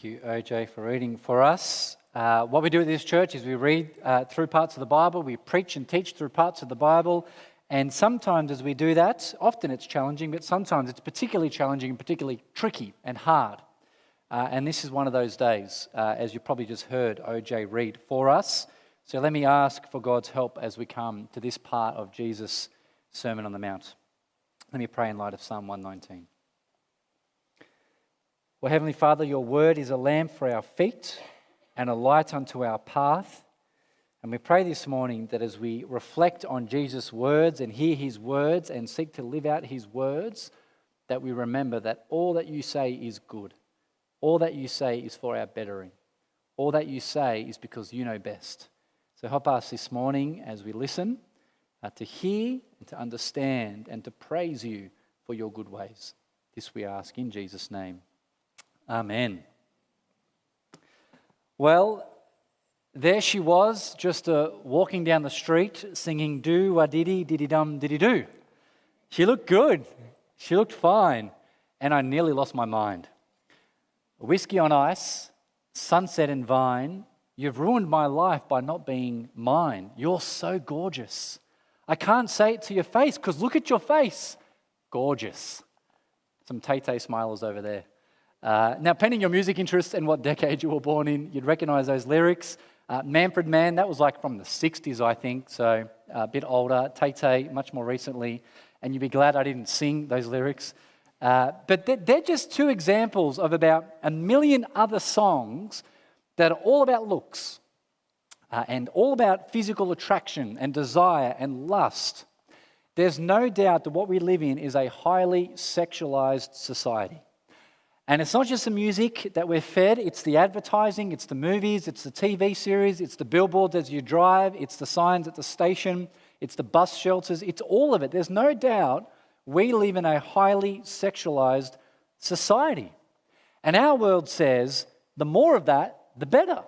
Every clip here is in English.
Thank you, OJ, for reading for us. Uh, what we do at this church is we read uh, through parts of the Bible, we preach and teach through parts of the Bible, and sometimes as we do that, often it's challenging, but sometimes it's particularly challenging and particularly tricky and hard. Uh, and this is one of those days, uh, as you probably just heard OJ read for us. So let me ask for God's help as we come to this part of Jesus' Sermon on the Mount. Let me pray in light of Psalm 119. Well, Heavenly Father, your word is a lamp for our feet and a light unto our path. And we pray this morning that as we reflect on Jesus' words and hear his words and seek to live out his words, that we remember that all that you say is good. All that you say is for our bettering. All that you say is because you know best. So help us this morning as we listen uh, to hear and to understand and to praise you for your good ways. This we ask in Jesus' name. Amen. Well, there she was, just uh, walking down the street singing do wa diddy diddy dum diddy do. She looked good. She looked fine. And I nearly lost my mind. Whiskey on ice, sunset and vine. You've ruined my life by not being mine. You're so gorgeous. I can't say it to your face because look at your face. Gorgeous. Some Tay Tay smilers over there. Uh, now, pending your music interests and what decade you were born in, you'd recognize those lyrics. Uh, Manfred Mann, that was like from the 60s, I think, so a bit older. Tay Tay, much more recently. And you'd be glad I didn't sing those lyrics. Uh, but they're just two examples of about a million other songs that are all about looks uh, and all about physical attraction and desire and lust. There's no doubt that what we live in is a highly sexualized society. And it's not just the music that we're fed, it's the advertising, it's the movies, it's the TV series, it's the billboards as you drive, it's the signs at the station, it's the bus shelters, it's all of it. There's no doubt we live in a highly sexualized society. And our world says the more of that, the better.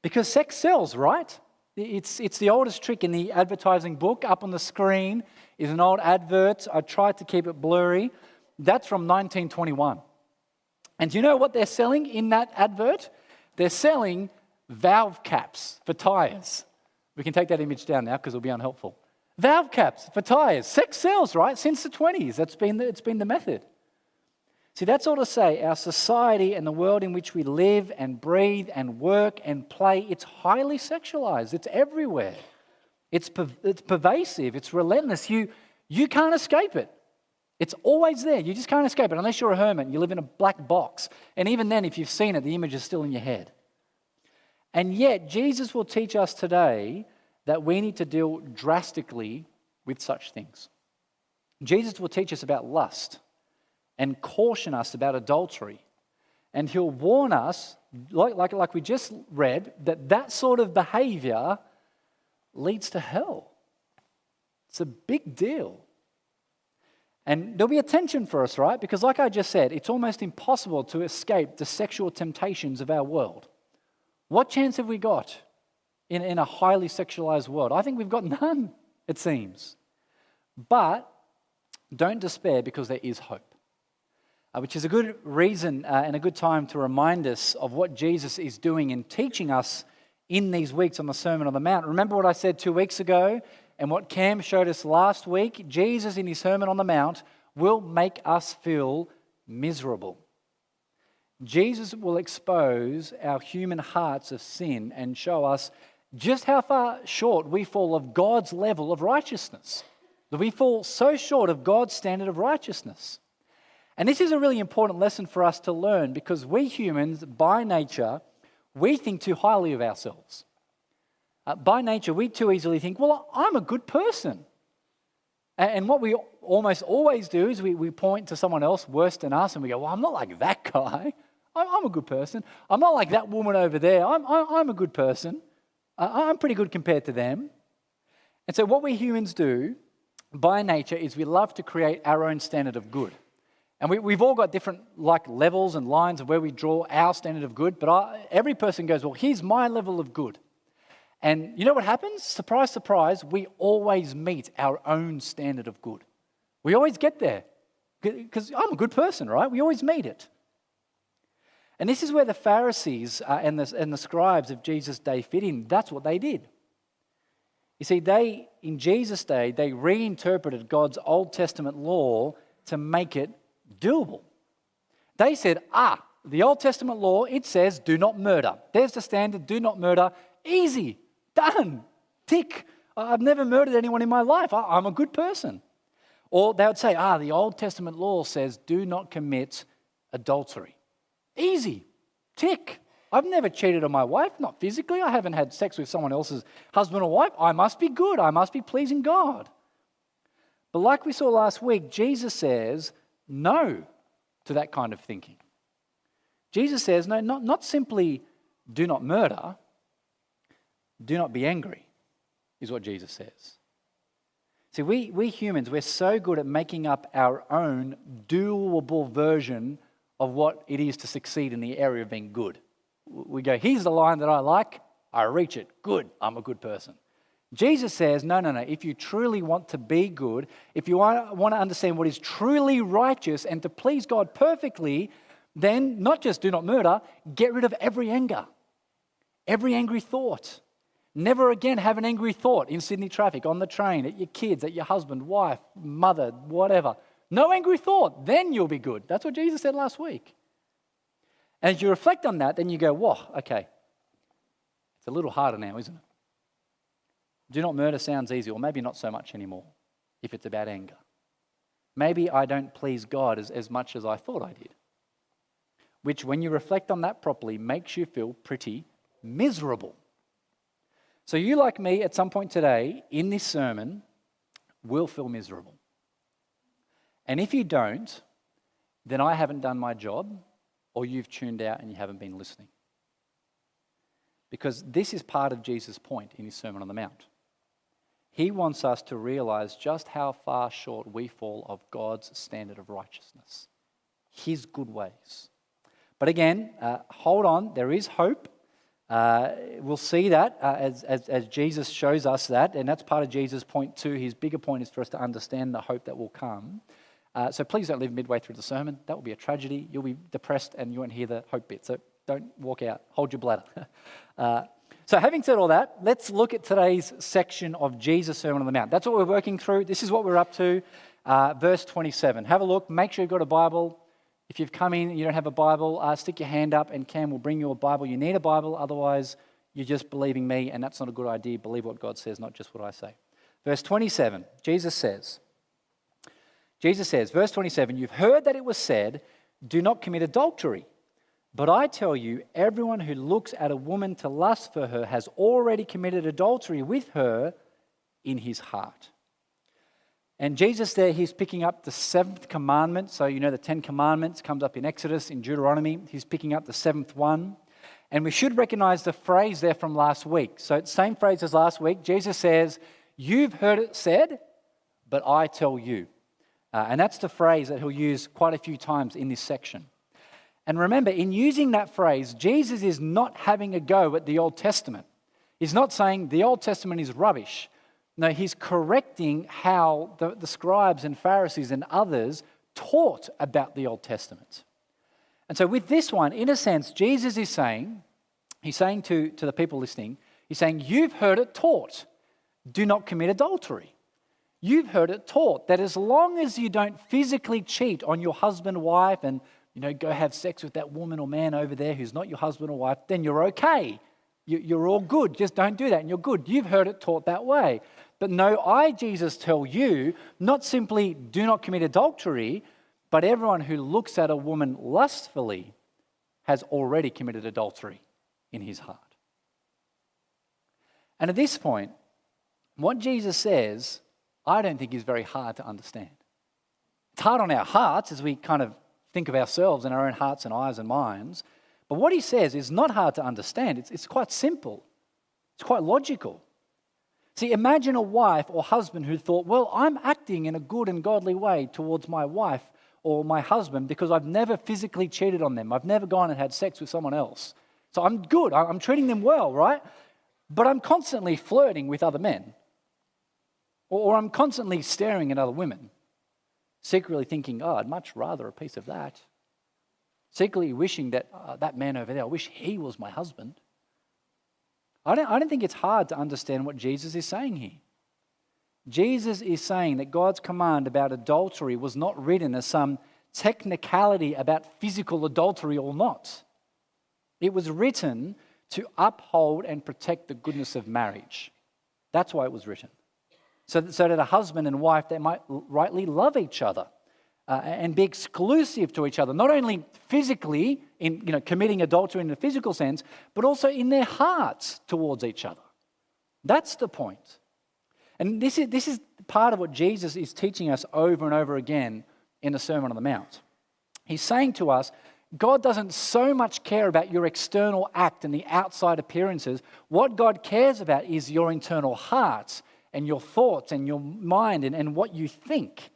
Because sex sells, right? It's, it's the oldest trick in the advertising book. Up on the screen is an old advert. I tried to keep it blurry. That's from 1921. And do you know what they're selling in that advert? They're selling valve caps for tires. We can take that image down now because it'll be unhelpful. Valve caps for tires. Sex sells, right? Since the 20s, that's been the, it's been the method. See, that's all to say our society and the world in which we live and breathe and work and play, it's highly sexualized. It's everywhere. It's, it's pervasive. It's relentless. You, you can't escape it. It's always there. You just can't escape it unless you're a hermit you live in a black box. And even then, if you've seen it, the image is still in your head. And yet, Jesus will teach us today that we need to deal drastically with such things. Jesus will teach us about lust and caution us about adultery. And he'll warn us, like, like, like we just read, that that sort of behavior leads to hell. It's a big deal. And there'll be a tension for us, right? Because, like I just said, it's almost impossible to escape the sexual temptations of our world. What chance have we got in, in a highly sexualized world? I think we've got none, it seems. But don't despair because there is hope, uh, which is a good reason uh, and a good time to remind us of what Jesus is doing and teaching us in these weeks on the Sermon on the Mount. Remember what I said two weeks ago and what Cam showed us last week? Jesus, in his Sermon on the Mount, will make us feel miserable. Jesus will expose our human hearts of sin and show us just how far short we fall of God's level of righteousness. That we fall so short of God's standard of righteousness. And this is a really important lesson for us to learn because we humans, by nature, we think too highly of ourselves. Uh, by nature, we too easily think, well, I'm a good person. And, what we almost always do is we, we point to someone else worse than us and we go, well, I'm not like that guy. I'm, I'm a good person. I'm not like that woman over there. I'm, I'm a good person. I'm pretty good compared to them. And so, what we humans do by nature is we love to create our own standard of good. And we, have all got different like levels and lines of where we draw our standard of good, but I, every person goes, Well, here's my level of good. And you know what happens? Surprise, surprise, we always meet our own standard of good. We always get there because I'm a good person, right? We always meet it. And this is where the Pharisees uh, and, the, and the scribes of Jesus' day fit in. That's what they did. You see, they, in Jesus' day, they reinterpreted God's Old Testament law to make it doable. They said, ah, the Old Testament law, it says, do not murder. There's the standard, do not murder. Easy, done, tick. I've never murdered anyone in my life. I'm a good person. Or they would say, ah, the Old Testament law says, do not commit adultery. Easy, tick. I've never cheated on my wife, not physically. I haven't had sex with someone else's husband or wife. I must be good. I must be pleasing God. But like we saw last week, Jesus says no to that kind of thinking. Jesus says, no, not, not simply do not murder, do not be angry, is what Jesus says. See, we, we humans, we're so good at making up our own doable version of what it is to succeed in the area of being good. We go, here's the line that I like, I reach it. Good, I'm a good person. Jesus says, no, no, no. If you truly want to be good, if you want to understand what is truly righteous and to please God perfectly, then not just do not murder, get rid of every anger, every angry thought. Never again have an angry thought in Sydney traffic, on the train, at your kids, at your husband, wife, mother, whatever. No angry thought, then you'll be good. That's what Jesus said last week. And as you reflect on that, then you go, whoa, okay. It's a little harder now, isn't it? Do not murder sounds easy, or maybe not so much anymore if it's about anger. Maybe I don't please God as, as much as I thought I did. Which, when you reflect on that properly, makes you feel pretty miserable. So, you, like me, at some point today in this sermon, will feel miserable. And if you don't, then I haven't done my job, or you've tuned out and you haven't been listening. Because this is part of Jesus' point in his Sermon on the Mount. He wants us to realize just how far short we fall of God's standard of righteousness, His good ways. But again, uh, hold on, there is hope. Uh, we'll see that uh, as, as, as Jesus shows us that, and that's part of Jesus' point too. His bigger point is for us to understand the hope that will come. Uh, so please don't leave midway through the sermon. That will be a tragedy. You'll be depressed and you won't hear the hope bit. So don't walk out. Hold your bladder. uh, so, having said all that, let's look at today's section of Jesus' Sermon on the Mount. That's what we're working through. This is what we're up to. Uh, verse 27. Have a look. Make sure you've got a Bible. If you've come in and you don't have a Bible, uh, stick your hand up and Cam will bring you a Bible. You need a Bible, otherwise, you're just believing me, and that's not a good idea. Believe what God says, not just what I say. Verse 27, Jesus says, Jesus says, verse 27, You've heard that it was said, Do not commit adultery. But I tell you, everyone who looks at a woman to lust for her has already committed adultery with her in his heart. And Jesus there, he's picking up the seventh commandment. So, you know, the Ten Commandments comes up in Exodus, in Deuteronomy. He's picking up the seventh one. And we should recognize the phrase there from last week. So, it's the same phrase as last week. Jesus says, You've heard it said, but I tell you. Uh, and that's the phrase that he'll use quite a few times in this section. And remember, in using that phrase, Jesus is not having a go at the Old Testament. He's not saying the Old Testament is rubbish. No, he's correcting how the, the scribes and Pharisees and others taught about the Old Testament. And so, with this one, in a sense, Jesus is saying, he's saying to, to the people listening, he's saying, You've heard it taught, do not commit adultery. You've heard it taught that as long as you don't physically cheat on your husband, wife, and you know, go have sex with that woman or man over there who's not your husband or wife, then you're okay. You're all good. Just don't do that and you're good. You've heard it taught that way. But no, I, Jesus, tell you, not simply do not commit adultery, but everyone who looks at a woman lustfully has already committed adultery in his heart. And at this point, what Jesus says, I don't think is very hard to understand. It's hard on our hearts as we kind of think of ourselves in our own hearts and eyes and minds. But what he says is not hard to understand, it's, it's quite simple, it's quite logical. See, imagine a wife or husband who thought, well, I'm acting in a good and godly way towards my wife or my husband because I've never physically cheated on them. I've never gone and had sex with someone else. So I'm good. I'm treating them well, right? But I'm constantly flirting with other men. Or I'm constantly staring at other women, secretly thinking, oh, I'd much rather a piece of that. secretly wishing that uh, that man over there, I wish he was my husband. I don't, I don't think it's hard to understand what Jesus is saying here. Jesus is saying that God's command about adultery was not written as some technicality about physical adultery or not. It was written to uphold and protect the goodness of marriage. That's why it was written. So that, so that a husband and wife, they might rightly love each other uh, and be exclusive to each other, not only physically, in you know, committing adultery in the physical sense, but also in their hearts towards each other. That's the point. And this is, this is part of what Jesus is teaching us over and over again in the Sermon on the Mount. He's saying to us, God doesn't so much care about your external act and the outside appearances. What God cares about is your internal heart and your thoughts and your mind and, and what you think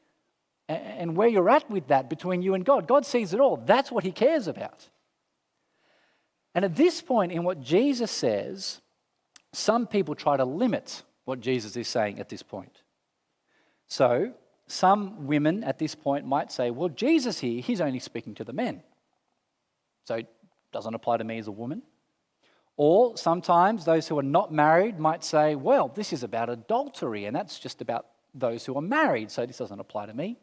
and where you're at with that between you and God. God sees it all. That's what He cares about. And at this point in what Jesus says, some people try to limit what Jesus is saying at this point. So, some women at this point might say, well, Jesus here, he's only speaking to the men. So it doesn't apply to me as a woman. Or sometimes those who are not married might say, well, this is about adultery, and that's just about those who are married, so this doesn't apply to me.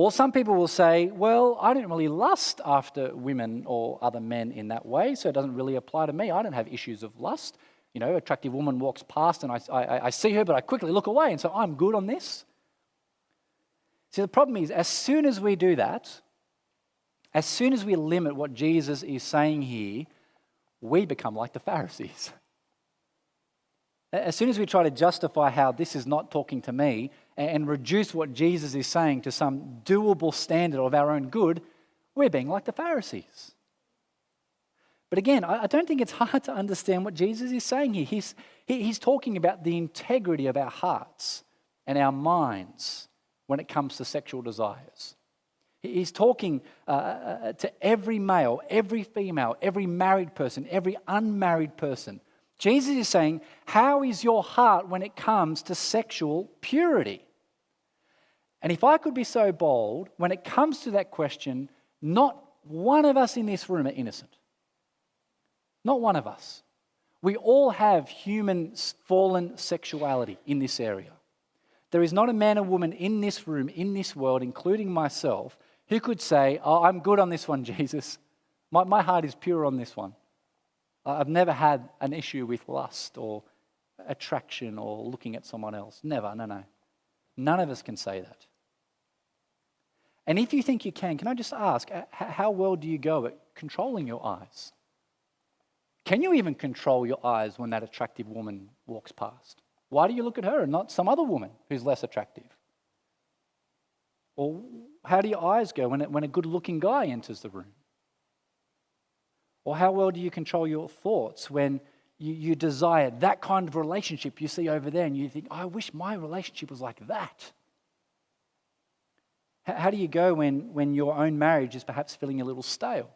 Or some people will say, well, I don't really lust after women or other men in that way, so it doesn't really apply to me. I don't have issues of lust. You know, attractive woman walks past and I, I, I see her, but I quickly look away, and so I'm good on this. See, the problem is, as soon as we do that, as soon as we limit what Jesus is saying here, we become like the Pharisees. As soon as we try to justify how this is not talking to me and reduce what Jesus is saying to some doable standard of our own good, we're being like the Pharisees. But again, I don't think it's hard to understand what Jesus is saying here. He's, he's talking about the integrity of our hearts and our minds when it comes to sexual desires. He's talking uh, uh, uh, to every male, every female, every married person, every unmarried person. Jesus is saying, How is your heart when it comes to sexual purity? And if I could be so bold, when it comes to that question, not one of us in this room are innocent. Not one of us. We all have human fallen sexuality in this area. There is not a man or woman in this room, in this world, including myself, who could say, Oh, I'm good on this one, Jesus. My, my heart is pure on this one. I've never had an issue with lust or attraction or looking at someone else. Never, no, no. None of us can say that. And if you think you can, can I just ask, uh, how well do you go at controlling your eyes? Can you even control your eyes when that attractive woman walks past? Why do you look at her and not some other woman who's less attractive? Or how do your eyes go when, when a good looking guy enters the room? Or how well do you control your thoughts when you, you desire that kind of relationship you see over there and you think, oh, I wish my relationship was like that? How, how do you go when, when your own marriage is perhaps feeling a little stale?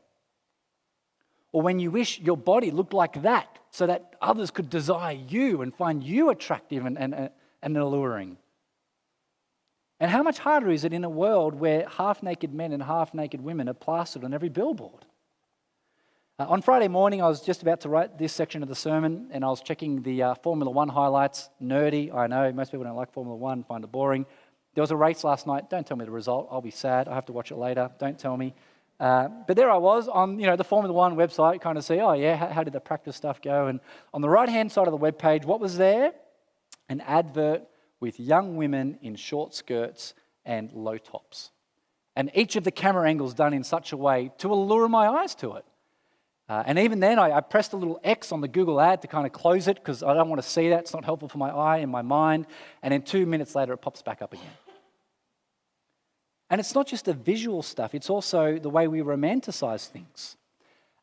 Or when you wish your body looked like that so that others could desire you and find you attractive and, and, and alluring? And how much harder is it in a world where half naked men and half naked women are plastered on every billboard? Uh, on Friday morning, I was just about to write this section of the sermon, and I was checking the uh, Formula One highlights. Nerdy, I know, most people don't like Formula One, find it boring. There was a race last night. Don't tell me the result. I'll be sad. I have to watch it later. Don't tell me. Uh, but there I was on you know the Formula One website, kind of see, oh yeah, how, how did the practice stuff go? And on the right hand side of the web page, what was there? An advert with young women in short skirts and low tops. And each of the camera angles done in such a way to allure my eyes to it. Uh, and even then, I, I, pressed a little X on the Google ad to kind of close it because I don't want to see that. It's not helpful for my eye and my mind. And then two minutes later, it pops back up again. And it's not just the visual stuff, it's also the way we romanticize things.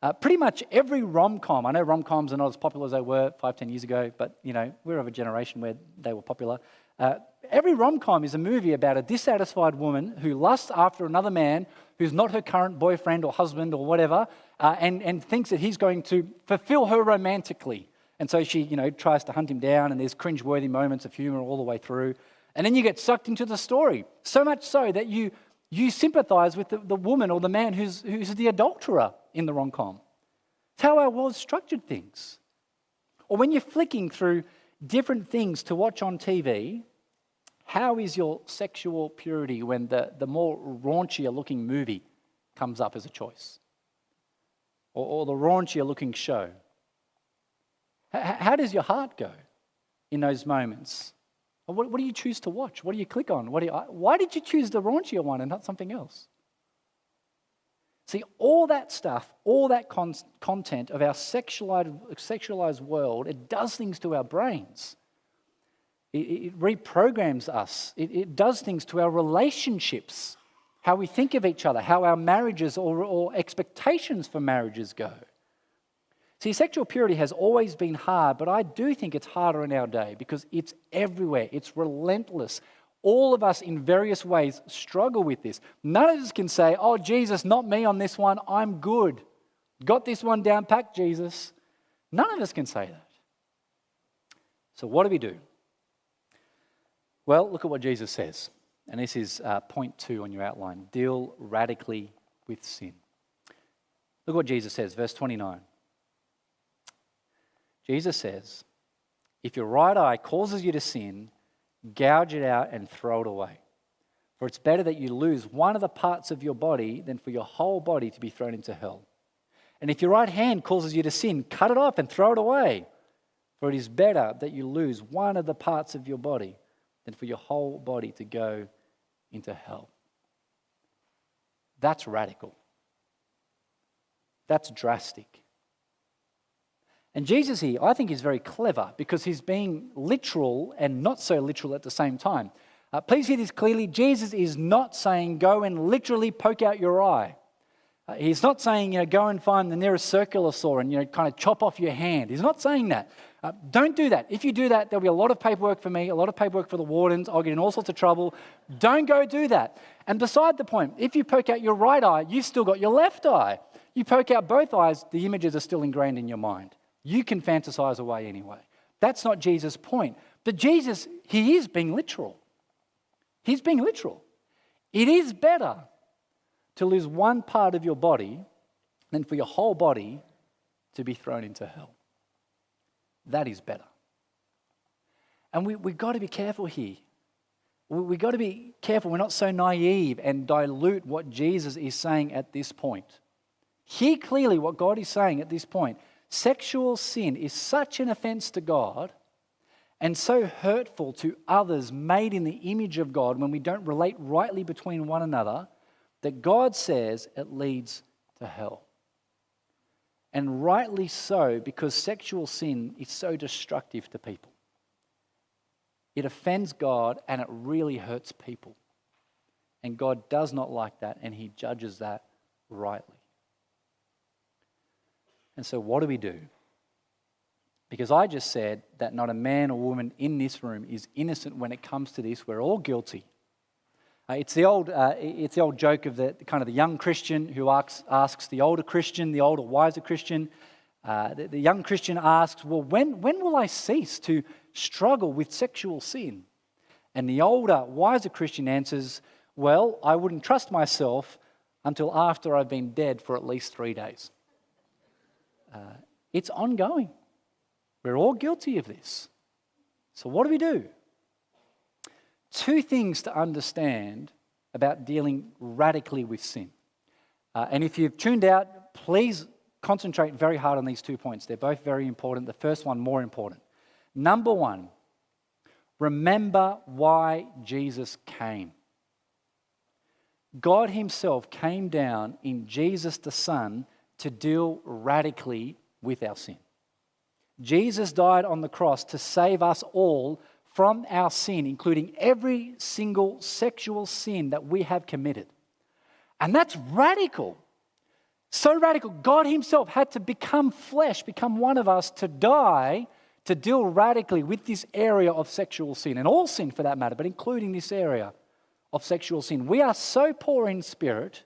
Uh, pretty much every rom com, I know rom coms are not as popular as they were five, ten years ago, but you know, we're of a generation where they were popular. Uh, every rom com is a movie about a dissatisfied woman who lusts after another man who's not her current boyfriend or husband or whatever, uh, and, and thinks that he's going to fulfill her romantically. And so she, you know, tries to hunt him down, and there's cringe-worthy moments of humor all the way through. And then you get sucked into the story. So much so that you, You sympathize with the, the woman or the man who's, who's the adulterer in the rom com. It's how our world structured things. Or when you're flicking through different things to watch on TV, how is your sexual purity when the, the more raunchier looking movie comes up as a choice? Or, or the raunchier looking show? H- how does your heart go in those moments? What, what, do you choose to watch? What do you click on? You, why did you choose the raunchier one and not something else? See, all that stuff, all that con- content of our sexualized, sexualized world, it does things to our brains. It, it reprograms us. It, it, does things to our relationships, how we think of each other, how our marriages or, or expectations for marriages go. See, sexual purity has always been hard, but I do think it's harder in our day because it's everywhere, it's relentless. All of us, in various ways, struggle with this. None of us can say, Oh, Jesus, not me on this one, I'm good. Got this one down packed, Jesus. None of us can say that. So, what do we do? Well, look at what Jesus says. And this is uh, point two on your outline deal radically with sin. Look what Jesus says, verse 29. Jesus says, If your right eye causes you to sin, gouge it out and throw it away. For it's better that you lose one of the parts of your body than for your whole body to be thrown into hell. And if your right hand causes you to sin, cut it off and throw it away. For it is better that you lose one of the parts of your body than for your whole body to go into hell. That's radical. That's drastic. And Jesus here, I think, is very clever because he's being literal and not so literal at the same time. Uh, please hear this clearly. Jesus is not saying go and literally poke out your eye. Uh, he's not saying, you know, go and find the nearest circular saw and, you know, kind of chop off your hand. He's not saying that. Uh, don't do that. If you do that, there'll be a lot of paperwork for me, a lot of paperwork for the wardens. I'll get in all sorts of trouble. Don't go do that. And beside the point, if you poke out your right eye, you've still got your left eye. You poke out both eyes, the images are still ingrained in your mind. You can fantasize away anyway. That's not Jesus' point. But Jesus, he is being literal. He's being literal. It is better to lose one part of your body than for your whole body to be thrown into hell. That is better. And we, we've got to be careful here. We, we've got to be careful. We're not so naive and dilute what Jesus is saying at this point. Hear clearly what God is saying at this point. Sexual sin is such an offense to God and so hurtful to others made in the image of God when we don't relate rightly between one another that God says it leads to hell. And rightly so, because sexual sin is so destructive to people. It offends God and it really hurts people. And God does not like that, and He judges that rightly. And so, what do we do? Because I just said that not a man or woman in this room is innocent when it comes to this. We're all guilty. Uh, it's, the old, uh, it's the old joke of the kind of the young Christian who asks, asks the older Christian, the older, wiser Christian. Uh, the, the young Christian asks, Well, when, when will I cease to struggle with sexual sin? And the older, wiser Christian answers, Well, I wouldn't trust myself until after I've been dead for at least three days. Uh, it's ongoing. We're all guilty of this. So, what do we do? Two things to understand about dealing radically with sin. Uh, and if you've tuned out, please concentrate very hard on these two points. They're both very important. The first one, more important. Number one, remember why Jesus came. God Himself came down in Jesus the Son to deal radically with our sin. Jesus died on the cross to save us all from our sin, including every single sexual sin that we have committed. And that's radical. So radical. God Himself had to become flesh, become one of us to die to deal radically with this area of sexual sin, and all sin for that matter, but including this area of sexual sin. We are so poor in spirit,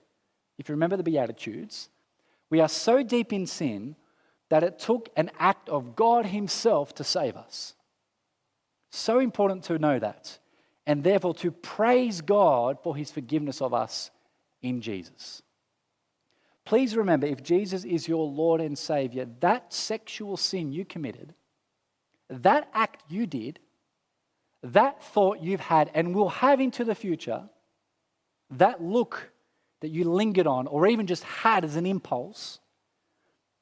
if you remember the Beatitudes, we are so deep in sin that it took an act of God Himself to save us. So important to know that, and therefore to praise God for His forgiveness of us in Jesus. Please remember if Jesus is your Lord and Savior, that sexual sin you committed, that act you did, that thought you've had and will have into the future, that look that you lingered on or even just had as an impulse,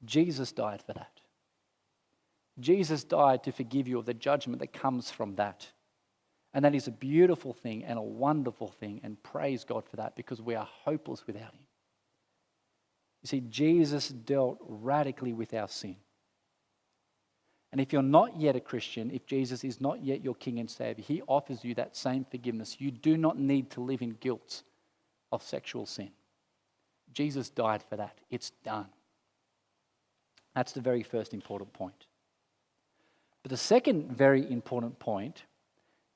Jesus died for that. Jesus died to forgive you of the judgment that comes from that. And that is a beautiful thing and a wonderful thing, and praise God for that because we are hopeless without Him. You see, Jesus dealt radically with our sin. And if you're not yet a Christian, if Jesus is not yet your King and Savior, He offers you that same forgiveness. You do not need to live in guilt of sexual sin. Jesus died for that. It's done. That's the very first important point. But the second very important point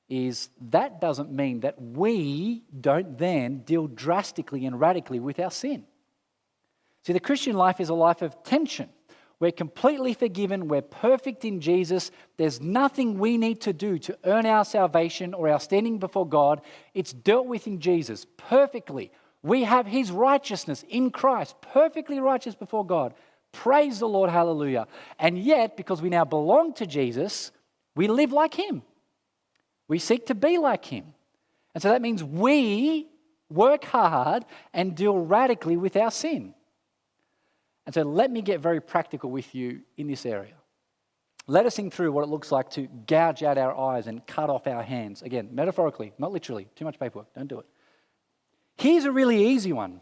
is that doesn't mean that we don't then deal drastically and radically with our sin. See, the Christian life is a life of tension. We're completely forgiven. We're perfect in Jesus. There's nothing we need to do to earn our salvation or our standing before God. It's dealt with in Jesus perfectly. We have His righteousness in Christ, perfectly righteous before God. Praise the Lord, hallelujah. And yet, because we now belong to Jesus, we live like Him. We seek to be like Him. And so that means we work hard and deal radically with our sin. And so let me get very practical with you in this area. Let us think through what it looks like to gouge out our eyes and cut off our hands. Again, metaphorically, not literally. Too much paperwork. Don't do it. Here's a really easy one.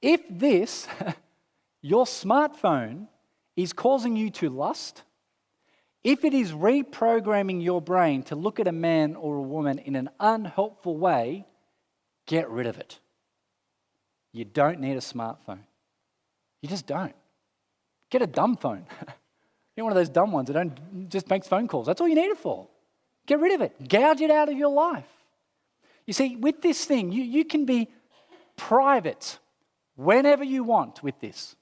If this your smartphone is causing you to lust, if it is reprogramming your brain to look at a man or a woman in an unhelpful way, get rid of it. You don't need a smartphone. You just don't. Get a dumb phone. Get one of those dumb ones that don't just makes phone calls. That's all you need it for. Get rid of it. Gouge it out of your life. You see, with this thing, you, you can be private whenever you want with this.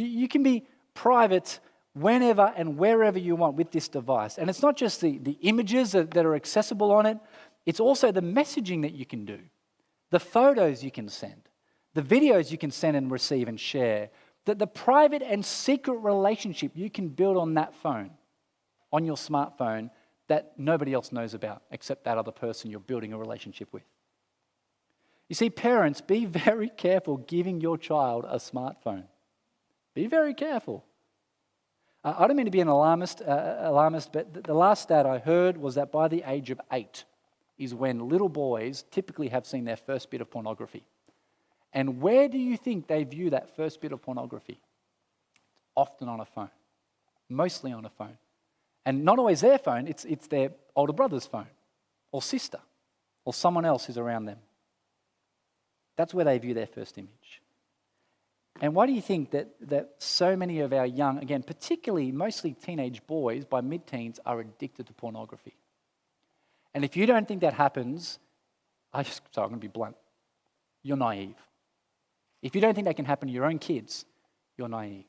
You, you can be private whenever and wherever you want with this device. And it's not just the, the images that, that are accessible on it, it's also the messaging that you can do, the photos you can send, the videos you can send and receive and share, that the private and secret relationship you can build on that phone, on your smartphone, that nobody else knows about except that other person you're building a relationship with. You see, parents, be very careful giving your child a smartphone. Be very careful. Uh, I don't mean to be an alarmist, uh, alarmist, but the last stat I heard was that by the age of eight is when little boys typically have seen their first bit of pornography. And where do you think they view that first bit of pornography? Often on a phone, mostly on a phone. And not always their phone, it's, it's their older brother's phone, or sister, or someone else who's around them. That's where they view their first image. And why do you think that, that so many of our young, again, particularly mostly teenage boys by mid teens, are addicted to pornography? And if you don't think that happens, I just, sorry, I'm going to be blunt. You're naive. If you don't think that can happen to your own kids, you're naive.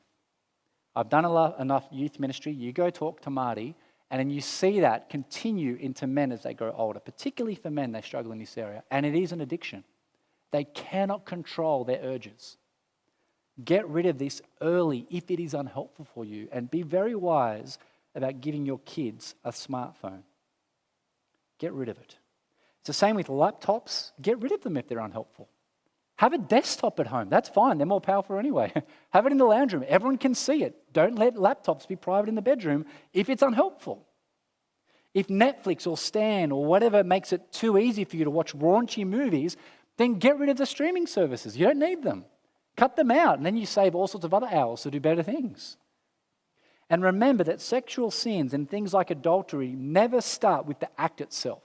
I've done enough youth ministry. You go talk to Marty, and then you see that continue into men as they grow older, particularly for men, they struggle in this area. And it is an addiction. They cannot control their urges. Get rid of this early if it is unhelpful for you, and be very wise about giving your kids a smartphone. Get rid of it. It's the same with laptops. Get rid of them if they're unhelpful. Have a desktop at home. That's fine. They're more powerful anyway. Have it in the lounge room. Everyone can see it. Don't let laptops be private in the bedroom if it's unhelpful. If Netflix or Stan or whatever makes it too easy for you to watch raunchy movies, then get rid of the streaming services. You don't need them. Cut them out, and then you save all sorts of other hours to do better things. And remember that sexual sins and things like adultery never start with the act itself.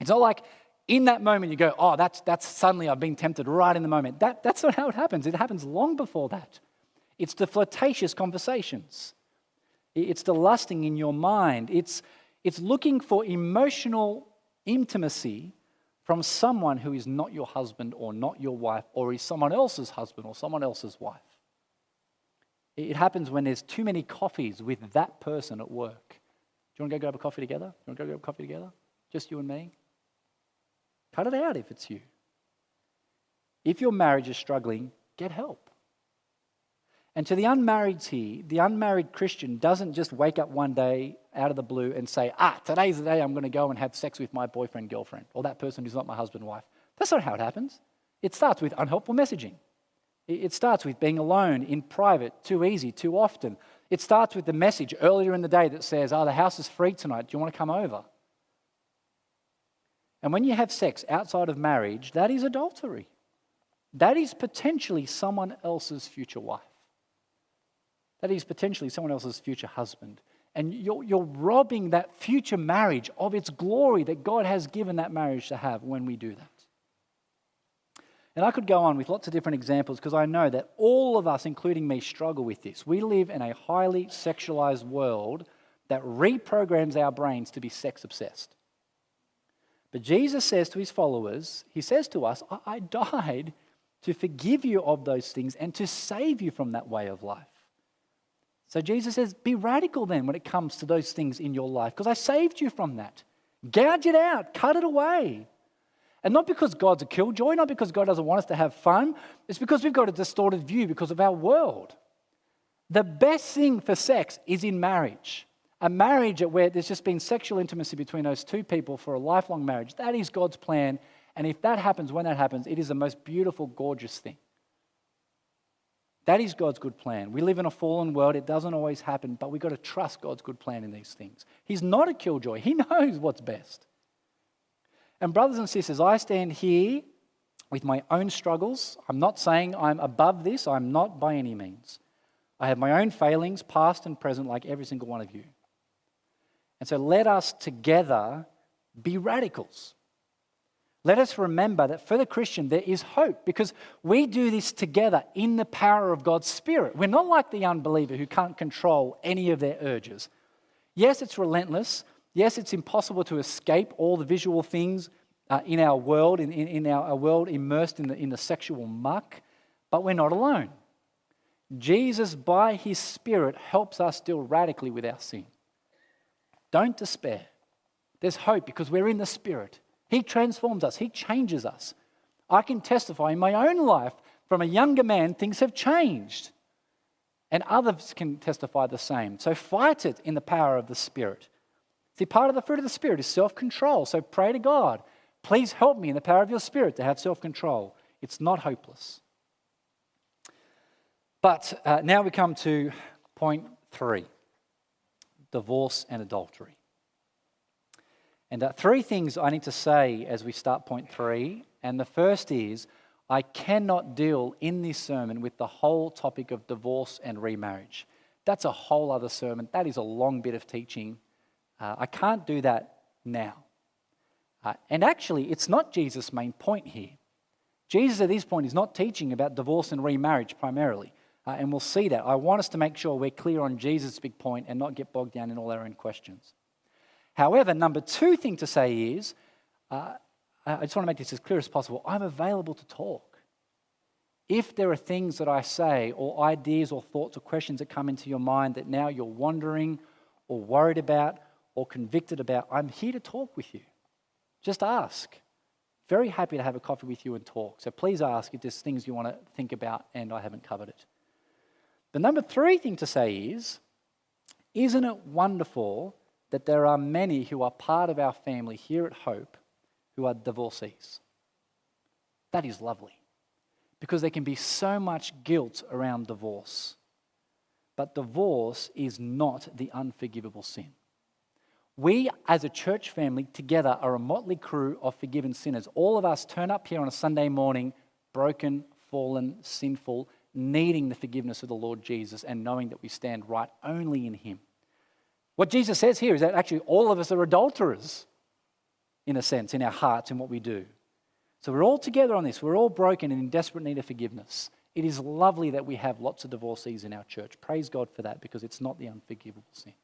It's not like in that moment you go, oh, that's, that's suddenly I've been tempted right in the moment. That, that's not how it happens. It happens long before that. It's the flirtatious conversations, it's the lusting in your mind, it's, it's looking for emotional intimacy from someone who is not your husband or not your wife or is someone else's husband or someone else's wife. It happens when there's too many coffees with that person at work. Do you want to go grab a coffee together? Do you want to go grab a coffee together? Just you and me? Cut it out if it's you. If your marriage is struggling, get help. And to the unmarried here, the unmarried Christian doesn't just wake up one day out of the blue and say, ah, today's the day I'm going to go and have sex with my boyfriend, girlfriend, or that person who's not my husband, wife. That's not how it happens. It starts with unhelpful messaging. It starts with being alone, in private, too easy, too often. It starts with the message earlier in the day that says, oh, the house is free tonight. Do you want to come over? And when you have sex outside of marriage, that is adultery. That is potentially someone else's future wife. That is potentially someone else's future husband. And you're, you're robbing that future marriage of its glory that God has given that marriage to have when we do that. And I could go on with lots of different examples because I know that all of us, including me, struggle with this. We live in a highly sexualized world that reprograms our brains to be sex obsessed. But Jesus says to his followers, He says to us, I died to forgive you of those things and to save you from that way of life. So Jesus says, Be radical then when it comes to those things in your life because I saved you from that. Gouge it out, cut it away. And not because God's a killjoy, not because God doesn't want us to have fun, it's because we've got a distorted view because of our world. The best thing for sex is in marriage. A marriage where there's just been sexual intimacy between those two people for a lifelong marriage. That is God's plan. And if that happens, when that happens, it is the most beautiful, gorgeous thing. That is God's good plan. We live in a fallen world. It doesn't always happen, but we've got to trust God's good plan in these things. He's not a killjoy, He knows what's best. And, brothers and sisters, I stand here with my own struggles. I'm not saying I'm above this, I'm not by any means. I have my own failings, past and present, like every single one of you. And so let us together be radicals. Let us remember that for the Christian, there is hope because we do this together in the power of God's Spirit. We're not like the unbeliever who can't control any of their urges. Yes, it's relentless. Yes, it's impossible to escape all the visual things uh, in our world, in, in, in our, our world immersed in the, in the sexual muck, but we're not alone. Jesus, by his Spirit, helps us deal radically with our sin. Don't despair. There's hope because we're in the Spirit. He transforms us, He changes us. I can testify in my own life from a younger man, things have changed. And others can testify the same. So fight it in the power of the Spirit. See, part of the fruit of the Spirit is self control. So pray to God, please help me in the power of your Spirit to have self control. It's not hopeless. But uh, now we come to point three divorce and adultery. And uh, three things I need to say as we start point three. And the first is I cannot deal in this sermon with the whole topic of divorce and remarriage. That's a whole other sermon. That is a long bit of teaching. Uh, I can't do that now. Uh, and actually, it's not Jesus' main point here. Jesus at this point is not teaching about divorce and remarriage primarily. Uh, and we'll see that. I want us to make sure we're clear on Jesus' big point and not get bogged down in all our own questions. However, number two thing to say is uh, I just want to make this as clear as possible. I'm available to talk. If there are things that I say, or ideas, or thoughts, or questions that come into your mind that now you're wondering, or worried about, or convicted about, I'm here to talk with you. Just ask. Very happy to have a coffee with you and talk. So please ask if there's things you want to think about and I haven't covered it. The number three thing to say is Isn't it wonderful that there are many who are part of our family here at Hope who are divorcees? That is lovely because there can be so much guilt around divorce. But divorce is not the unforgivable sin. We, as a church family, together are a motley crew of forgiven sinners. All of us turn up here on a Sunday morning, broken, fallen, sinful, needing the forgiveness of the Lord Jesus and knowing that we stand right only in Him. What Jesus says here is that actually all of us are adulterers, in a sense, in our hearts and what we do. So we're all together on this. We're all broken and in desperate need of forgiveness. It is lovely that we have lots of divorcees in our church. Praise God for that because it's not the unforgivable sin.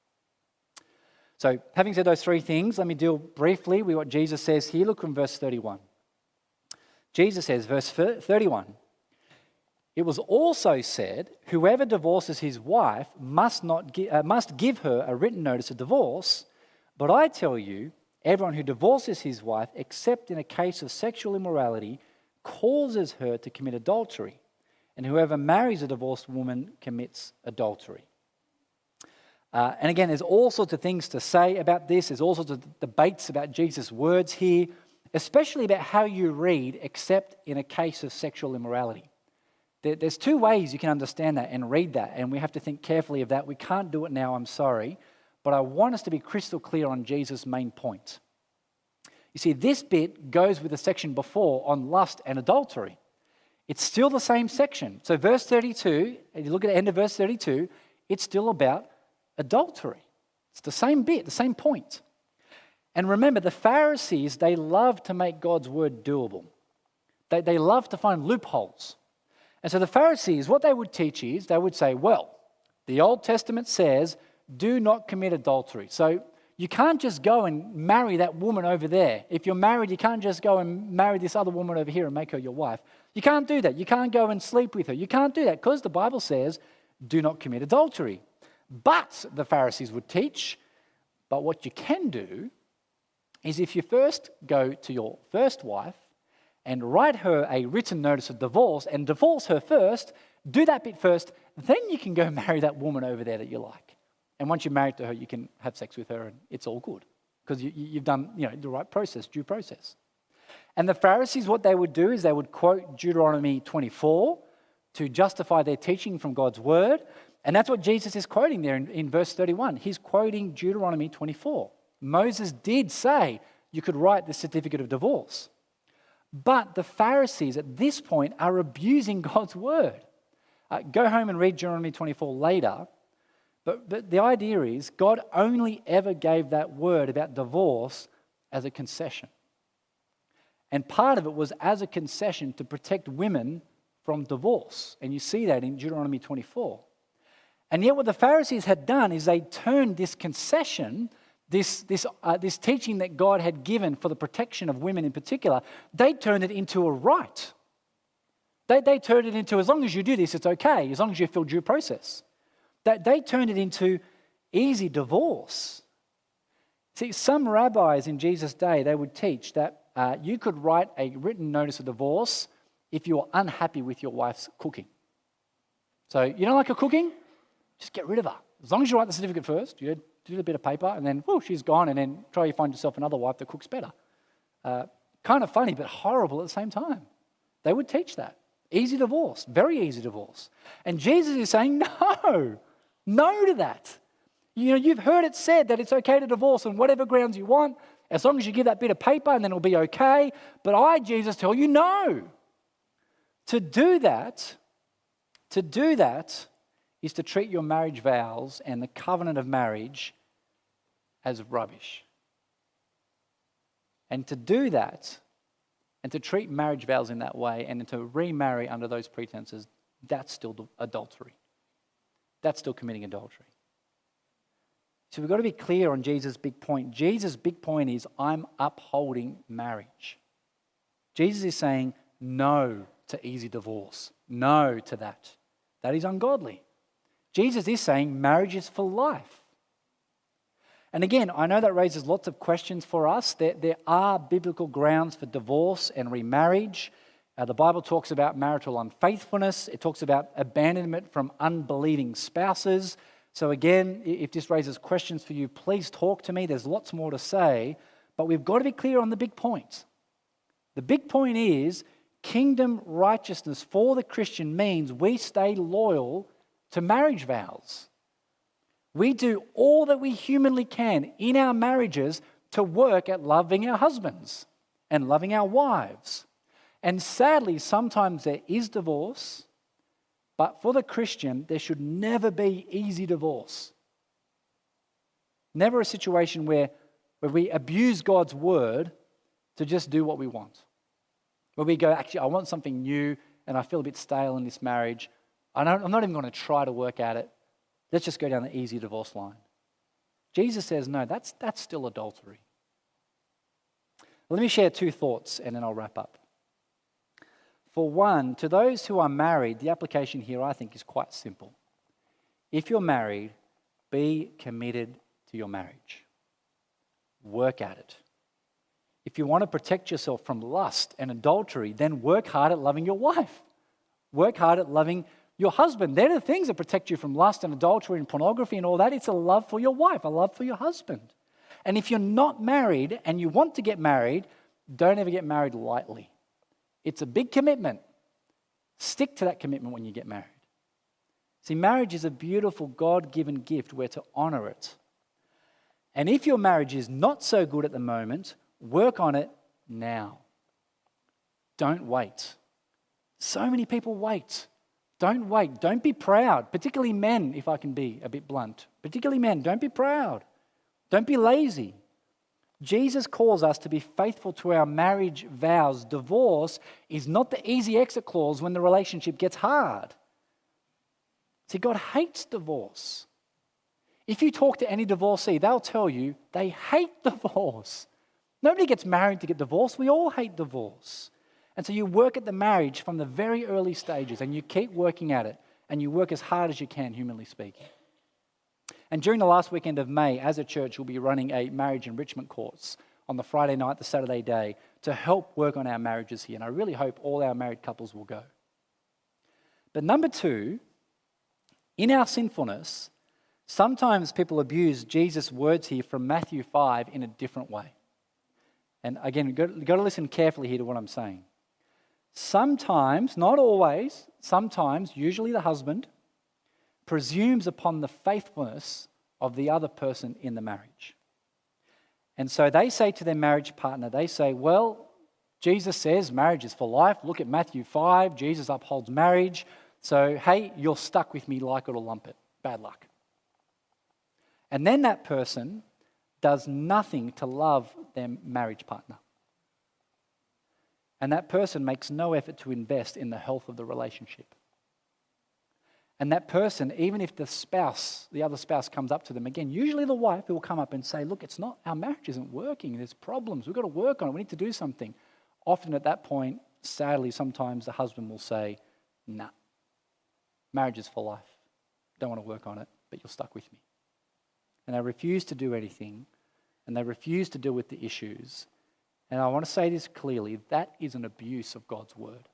So, having said those three things, let me deal briefly with what Jesus says here. Look from verse 31. Jesus says, verse 31, it was also said, Whoever divorces his wife must, not gi- uh, must give her a written notice of divorce. But I tell you, everyone who divorces his wife, except in a case of sexual immorality, causes her to commit adultery, and whoever marries a divorced woman commits adultery. Uh, and again, there's all sorts of things to say about this. There's all sorts of debates about Jesus' words here, especially about how you read, except in a case of sexual immorality. There, there's two ways you can understand that and read that, and we have to think carefully of that. We can't do it now, I'm sorry, but I want us to be crystal clear on Jesus' main point. You see, this bit goes with the section before on lust and adultery. It's still the same section. So, verse 32, if you look at the end of verse 32, it's still about adultery. It's the same bit, the same point. And remember, the Pharisees, they love to make God's word doable. They, they love to find loopholes. And so the Pharisees, what they would teach is they would say, well, the Old Testament says, do not commit adultery. So you can't just go and marry that woman over there. If you're married, you can't just go and marry this other woman over here and make her your wife. You can't do that. You can't go and sleep with her. You can't do that because the Bible says, do not commit adultery. But, the Pharisees would teach, but what you can do is if you first go to your first wife and write her a written notice of divorce and divorce her first, do that bit first, then you can go marry that woman over there that you like. And once you're married to her, you can have sex with her and it's all good because you, have done you know, the right process, due process. And the Pharisees, what they would do is they would quote Deuteronomy 24 to justify their teaching from God's word. And that's what Jesus is quoting there in, in verse 31. He's quoting Deuteronomy 24. Moses did say you could write the certificate of divorce. But the Pharisees at this point are abusing God's word. Uh, go home and read Deuteronomy 24 later. But, but the idea is God only ever gave that word about divorce as a concession. And part of it was as a concession to protect women from divorce. And you see that in Deuteronomy 24. And yet, what the Pharisees had done is they turned this concession, this, this, uh, this teaching that God had given for the protection of women in particular, they turned it into a right. They, they turned it into as long as you do this, it's okay, as long as you fill due process. They, they turned it into easy divorce. See, some rabbis in Jesus' day, they would teach that uh, you could write a written notice of divorce if you were unhappy with your wife's cooking. So, you don't like her cooking? Just get rid of her. As long as you write the certificate first, you do a bit of paper, and then, whoo, she's gone, and then try to find yourself another wife that cooks better. Uh, kind of funny, but horrible at the same time. They would teach that. Easy divorce, very easy divorce. And Jesus is saying, no, no to that. You know, you've heard it said that it's okay to divorce on whatever grounds you want, as long as you give that bit of paper and then it'll be okay. But I, Jesus, tell you no. To do that, to do that is to treat your marriage vows and the covenant of marriage as rubbish. And to do that, and to treat marriage vows in that way, and to remarry under those pretenses, that's still adultery. That's still committing adultery. So we've got to be clear on Jesus' big point. Jesus' big point is I'm upholding marriage. Jesus is saying no to easy divorce, no to that. That is ungodly. Jesus is saying marriage is for life. And again, I know that raises lots of questions for us. There, there are biblical grounds for divorce and remarriage. Uh, the Bible talks about marital unfaithfulness, it talks about abandonment from unbelieving spouses. So, again, if this raises questions for you, please talk to me. There's lots more to say, but we've got to be clear on the big point. The big point is kingdom righteousness for the Christian means we stay loyal to marriage vows. We do all that we humanly can in our marriages to work at loving our husbands and loving our wives. And sadly, sometimes there is divorce, but for the Christian, there should never be easy divorce. Never a situation where, where we abuse God's word to just do what we want. Where we go, actually, I want something new and I feel a bit stale in this marriage. I am not even going to try to work at it. Let's just go down the easy divorce line. Jesus says, no, that's, that's still adultery. Let me share two thoughts and then I'll wrap up. For one, to those who are married, the application here I think is quite simple. If you're married, be committed to your marriage, work at it. If you want to protect yourself from lust and adultery, then work hard at loving your wife. Work hard at loving your husband. They're the things that protect you from lust and adultery and pornography and all that. It's a love for your wife, a love for your husband. And if you're not married and you want to get married, don't ever get married lightly. It's a big commitment. Stick to that commitment when you get married. See, marriage is a beautiful God given gift. We're to honor it. And if your marriage is not so good at the moment, work on it now. Don't wait. So many people wait. Don't wait. Don't be proud, particularly men, if I can be a bit blunt. Particularly men, don't be proud. Don't be lazy. Jesus calls us to be faithful to our marriage vows. Divorce is not the easy exit clause when the relationship gets hard. See, God hates divorce. If you talk to any divorcee, they'll tell you they hate divorce. Nobody gets married to get divorced. We all hate divorce. And so you work at the marriage from the very early stages and you keep working at it and you work as hard as you can, humanly speaking. And during the last weekend of May, as a church, we'll be running a marriage enrichment course on the Friday night, the Saturday day, to help work on our marriages here. And I really hope all our married couples will go. But number two, in our sinfulness, sometimes people abuse Jesus' words here from Matthew 5 in a different way. And again, you've got, to listen carefully here to what I'm saying. Sometimes, not always, sometimes, usually the husband, presumes upon the faithfulness of the other person in the marriage. And so they say to their marriage partner, they say, Well, Jesus says marriage is for life. Look at Matthew 5. Jesus upholds marriage. So, hey, you're stuck with me like it or lump it. Bad luck. And then that person does nothing to love their marriage partner. And that person makes no effort to invest in the health of the relationship. And that person, even if the spouse, the other spouse comes up to them again, usually the wife will come up and say, Look, it's not, our marriage isn't working. There's problems. We've got to work on it. We need to do something. Often at that point, sadly, sometimes the husband will say, Nah, marriage is for life. Don't want to work on it, but you're stuck with me and they refuse to do anything and they refuse to deal with the issues. And I want to say this clearly that is an abuse of God's word.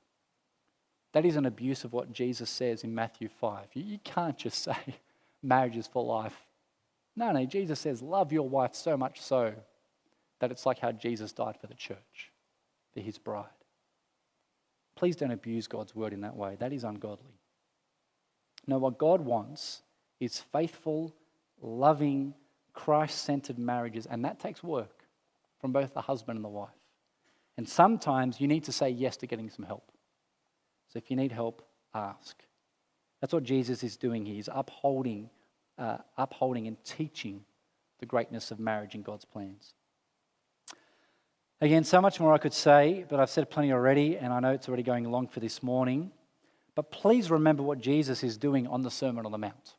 That is an abuse of what Jesus says in Matthew 5. You, you can't just say marriage is for life. No, no, Jesus says love your wife so much so that it's like how Jesus died for the church, for his bride. Please don't abuse God's word in that way. That is ungodly. No, what God wants is faithful loving, Christ centered marriages, and that takes work from both the husband and the wife. And sometimes you need to say yes to getting some help. So if you need help, ask. That's what Jesus is doing here. He's upholding, uh, upholding and teaching the greatness of marriage in God's plans. Again, so much more I could say, but I've said plenty already, and I know it's already going long for this morning. But please remember what Jesus is doing on the Sermon on the Mount.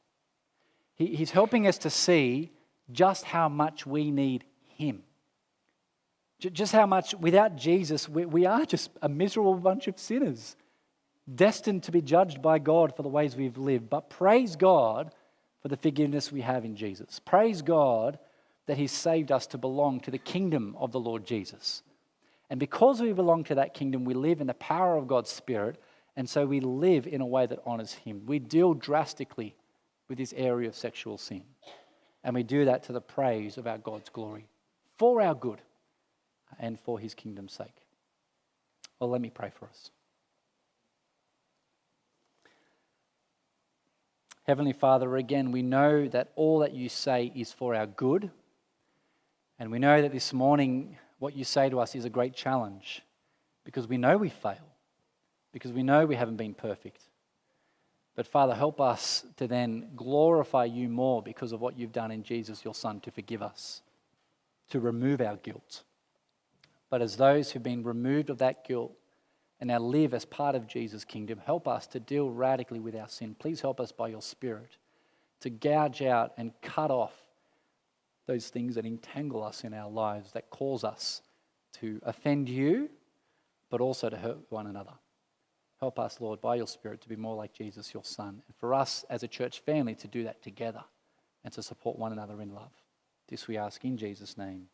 He, he's helping us to see just how much we need Him. Just how much, without Jesus, we, we are just a miserable bunch of sinners, destined to be judged by God for the ways we've lived. But praise God for the forgiveness we have in Jesus. Praise God that He saved us to belong to the kingdom of the Lord Jesus. And because we belong to that kingdom, we live in the power of God's Spirit, and so we live in a way that honors Him. We deal drastically with this area of sexual sin. And we do that to the praise of our God's glory, for our good and for his kingdom's sake. Well, let me pray for us. Heavenly Father, again, we know that all that you say is for our good. And we know that this morning, what you say to us is a great challenge because we know we fail, because we know we haven't been perfect. But Father, help us to then glorify you more because of what you've done in Jesus, your Son, to forgive us, to remove our guilt. But as those who've been removed of that guilt and now live as part of Jesus' kingdom, help us to deal radically with our sin. Please help us by your Spirit to gouge out and cut off those things that entangle us in our lives, that cause us to offend you, but also to hurt one another. Help us, Lord, by your Spirit to be more like Jesus, your Son, and for us as a church family to do that together and to support one another in love. This we ask in Jesus' name.